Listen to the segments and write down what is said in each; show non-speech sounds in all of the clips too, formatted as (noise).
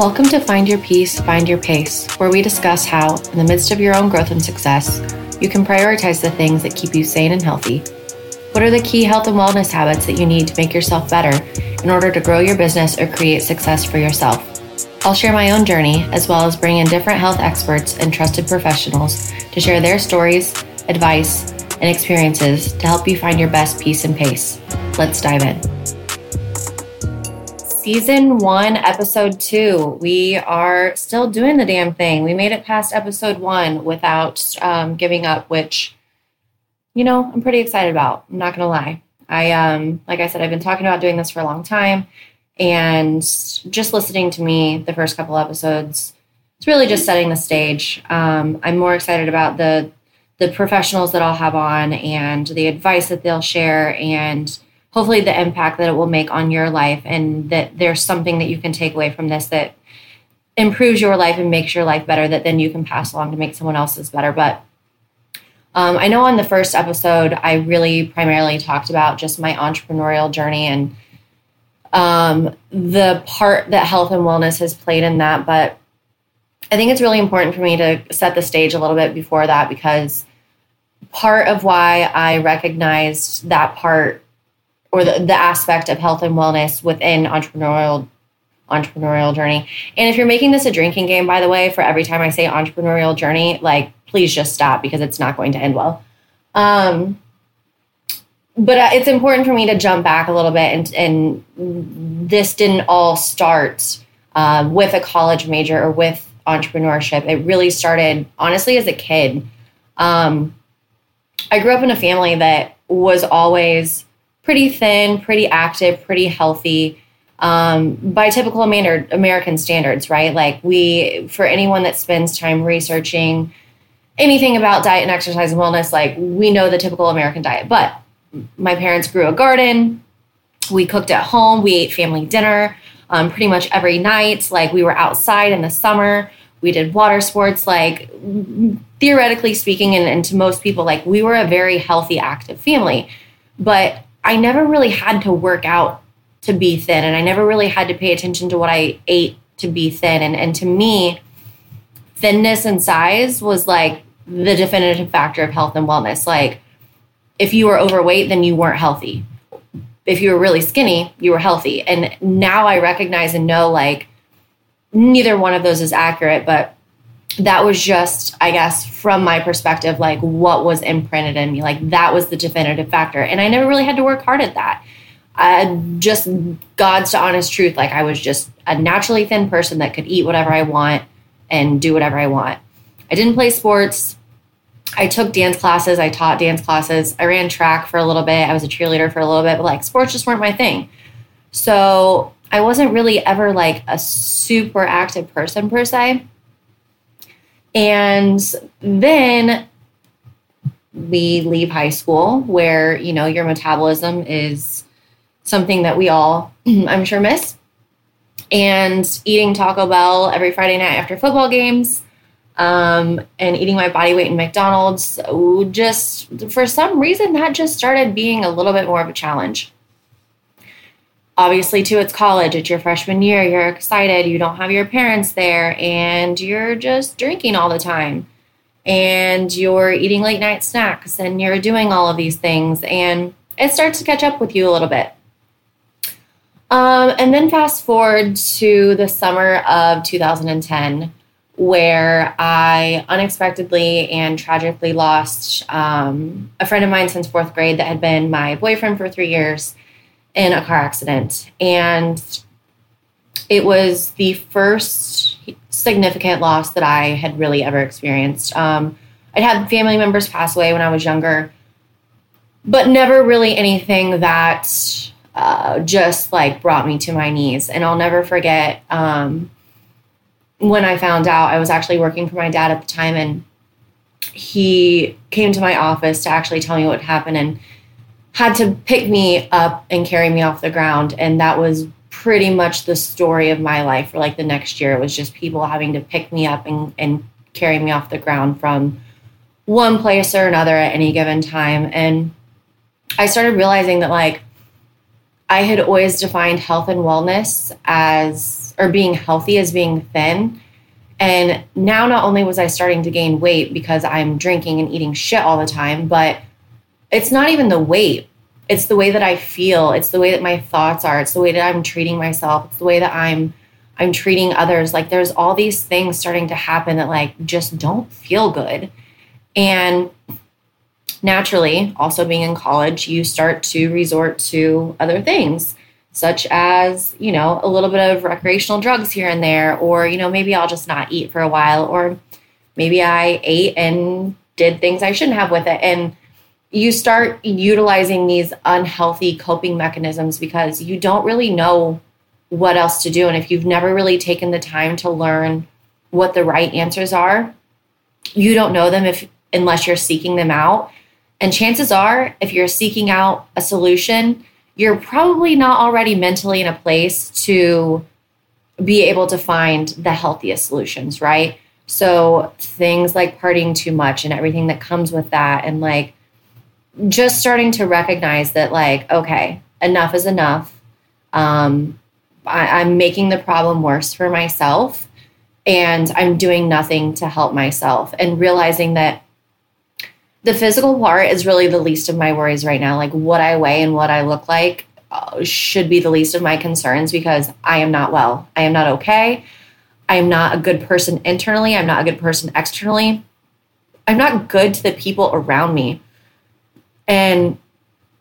Welcome to Find Your Peace, Find Your Pace, where we discuss how, in the midst of your own growth and success, you can prioritize the things that keep you sane and healthy. What are the key health and wellness habits that you need to make yourself better in order to grow your business or create success for yourself? I'll share my own journey as well as bring in different health experts and trusted professionals to share their stories, advice, and experiences to help you find your best peace and pace. Let's dive in. Season one, episode two. We are still doing the damn thing. We made it past episode one without um, giving up, which, you know, I'm pretty excited about. I'm not going to lie. I, um, like I said, I've been talking about doing this for a long time. And just listening to me the first couple episodes, it's really just setting the stage. Um, I'm more excited about the the professionals that I'll have on and the advice that they'll share and hopefully the impact that it will make on your life and that there's something that you can take away from this that improves your life and makes your life better that then you can pass along to make someone else's better. But um, i know on the first episode i really primarily talked about just my entrepreneurial journey and um, the part that health and wellness has played in that. But i think it's really important for me to set the stage a little bit before that because part of why I recognized that part or the, the aspect of health and wellness within entrepreneurial entrepreneurial journey. And if you're making this a drinking game, by the way, for every time I say entrepreneurial journey, like please just stop because it's not going to end well. Um, but uh, it's important for me to jump back a little bit, and, and this didn't all start uh, with a college major or with entrepreneurship. It really started honestly as a kid. Um, I grew up in a family that was always pretty thin, pretty active, pretty healthy um, by typical American standards, right? Like we, for anyone that spends time researching anything about diet and exercise and wellness, like we know the typical American diet. But my parents grew a garden. We cooked at home. We ate family dinner um, pretty much every night. Like we were outside in the summer. We did water sports. Like theoretically speaking, and, and to most people, like we were a very healthy, active family. But I never really had to work out to be thin, and I never really had to pay attention to what I ate to be thin. And, and to me, thinness and size was like the definitive factor of health and wellness. Like, if you were overweight, then you weren't healthy. If you were really skinny, you were healthy. And now I recognize and know like neither one of those is accurate, but that was just, I guess, from my perspective, like what was imprinted in me. Like that was the definitive factor. And I never really had to work hard at that. I just God's to honest truth. Like I was just a naturally thin person that could eat whatever I want and do whatever I want. I didn't play sports. I took dance classes. I taught dance classes. I ran track for a little bit. I was a cheerleader for a little bit, but like sports just weren't my thing. So I wasn't really ever like a super active person per se. And then we leave high school where, you know, your metabolism is something that we all, (clears throat) I'm sure, miss. And eating Taco Bell every Friday night after football games um, and eating my body weight in McDonald's, just for some reason, that just started being a little bit more of a challenge obviously too it's college. It's your freshman year. You're excited. You don't have your parents there and you're just drinking all the time. And you're eating late night snacks and you're doing all of these things and it starts to catch up with you a little bit. Um, and then fast forward to the summer of 2010 where i unexpectedly and tragically lost um, a friend of mine since fourth grade that had been my boyfriend for three years in a car accident. And it was the first significant loss that I had really ever experienced. Um, I'd had family members pass away when I was younger, but never really anything that uh, just like brought me to my knees. And I'll never forget um, when I found out I was actually working for my dad at the time, and he came to my office to actually tell me what happened. And had to pick me up and carry me off the ground. And that was pretty much the story of my life for like the next year. It was just people having to pick me up and, and carry me off the ground from one place or another at any given time. And I started realizing that like I had always defined health and wellness as, or being healthy as being thin. And now not only was I starting to gain weight because I'm drinking and eating shit all the time, but it's not even the weight. It's the way that I feel. It's the way that my thoughts are. It's the way that I'm treating myself. It's the way that I'm I'm treating others. Like there's all these things starting to happen that like just don't feel good. And naturally, also being in college, you start to resort to other things, such as, you know, a little bit of recreational drugs here and there, or, you know, maybe I'll just not eat for a while, or maybe I ate and did things I shouldn't have with it. And you start utilizing these unhealthy coping mechanisms because you don't really know what else to do. And if you've never really taken the time to learn what the right answers are, you don't know them if unless you're seeking them out. And chances are, if you're seeking out a solution, you're probably not already mentally in a place to be able to find the healthiest solutions, right? So things like partying too much and everything that comes with that, and like just starting to recognize that, like, okay, enough is enough. Um, I, I'm making the problem worse for myself, and I'm doing nothing to help myself, and realizing that the physical part is really the least of my worries right now. Like what I weigh and what I look like uh, should be the least of my concerns because I am not well. I am not okay. I am not a good person internally. I'm not a good person externally. I'm not good to the people around me. And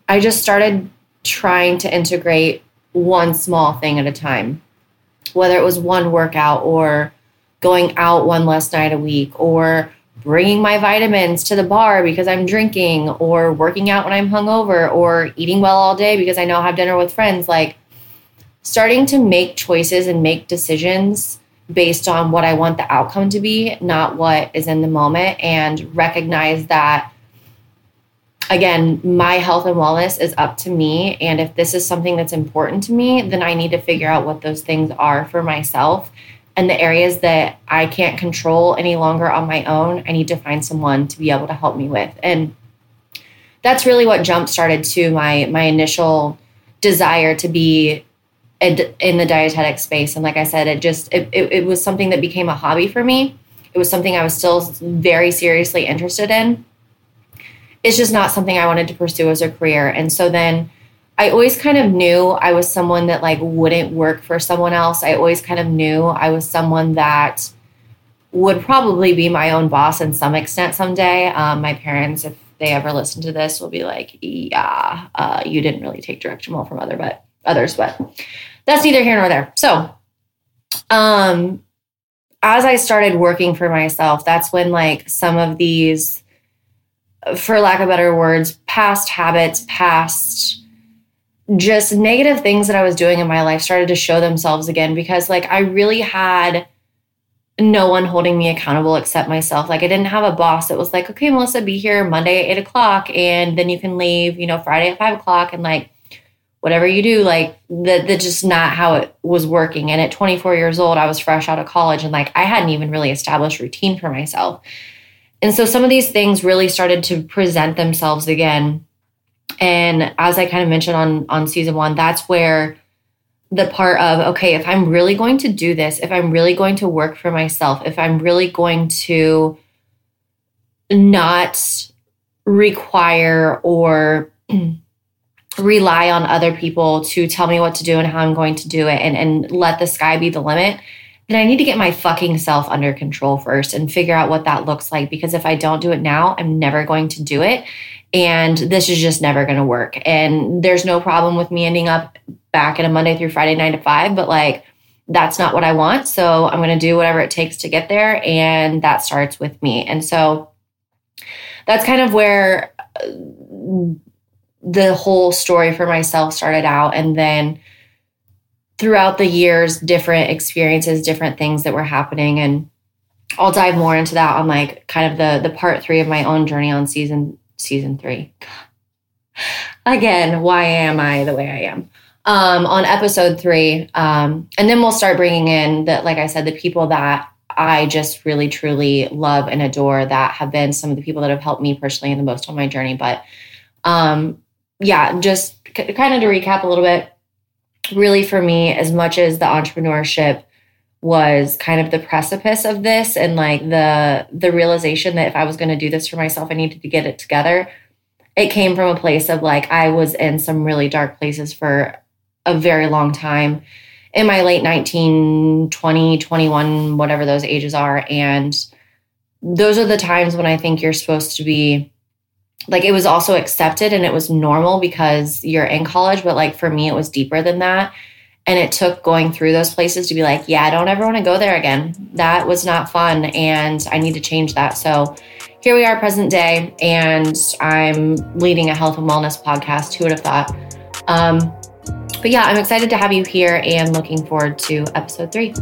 I just started trying to integrate one small thing at a time, whether it was one workout or going out one less night a week or bringing my vitamins to the bar because I'm drinking or working out when I'm hungover or eating well all day because I know I'll have dinner with friends. Like starting to make choices and make decisions based on what I want the outcome to be, not what is in the moment, and recognize that. Again, my health and wellness is up to me. And if this is something that's important to me, then I need to figure out what those things are for myself and the areas that I can't control any longer on my own, I need to find someone to be able to help me with. And that's really what jump started to my my initial desire to be in the dietetic space. And like I said, it just it, it, it was something that became a hobby for me. It was something I was still very seriously interested in. It's just not something I wanted to pursue as a career. And so then I always kind of knew I was someone that like wouldn't work for someone else. I always kind of knew I was someone that would probably be my own boss in some extent someday. Um, my parents, if they ever listen to this, will be like, "Yeah, uh, you didn't really take direction well from other but others," but that's neither here nor there. So, um, as I started working for myself, that's when like some of these, for lack of better words, past habits, past just negative things that I was doing in my life started to show themselves again because like I really had no one holding me accountable except myself. Like I didn't have a boss that was like, okay, Melissa, be here Monday at eight o'clock and then you can leave, you know, Friday at five o'clock and like whatever you do, like that that's just not how it was working. And at 24 years old, I was fresh out of college and like I hadn't even really established routine for myself. And so some of these things really started to present themselves again. And as I kind of mentioned on on season 1, that's where the part of okay, if I'm really going to do this, if I'm really going to work for myself, if I'm really going to not require or (clears throat) rely on other people to tell me what to do and how I'm going to do it and, and let the sky be the limit, then I need to get my fucking self under control first and figure out what that looks like. Because if I don't do it now, I'm never going to do it and this is just never going to work. And there's no problem with me ending up back in a Monday through Friday, nine to five, but like that's not what I want. So I'm going to do whatever it takes to get there. And that starts with me. And so that's kind of where uh, the whole story for myself started out. And then throughout the years, different experiences, different things that were happening. And I'll dive more into that on like kind of the the part three of my own journey on season season three. Again, why am I the way I am? Um, on episode three. Um, and then we'll start bringing in that, like I said, the people that I just really, truly love and adore that have been some of the people that have helped me personally the most on my journey. But um, yeah, just c- kind of to recap a little bit. Really for me, as much as the entrepreneurship was kind of the precipice of this and like the the realization that if I was going to do this for myself I needed to get it together it came from a place of like I was in some really dark places for a very long time in my late 19 20 21 whatever those ages are. And those are the times when I think you're supposed to be like it was also accepted and it was normal because you're in college but like for me it was deeper than that and it took going through those places to be like, yeah, I don't ever want to go there again. That was not fun. And I need to change that. So here we are, present day, and I'm leading a health and wellness podcast. Who would have thought? Um, but yeah, I'm excited to have you here and looking forward to episode three.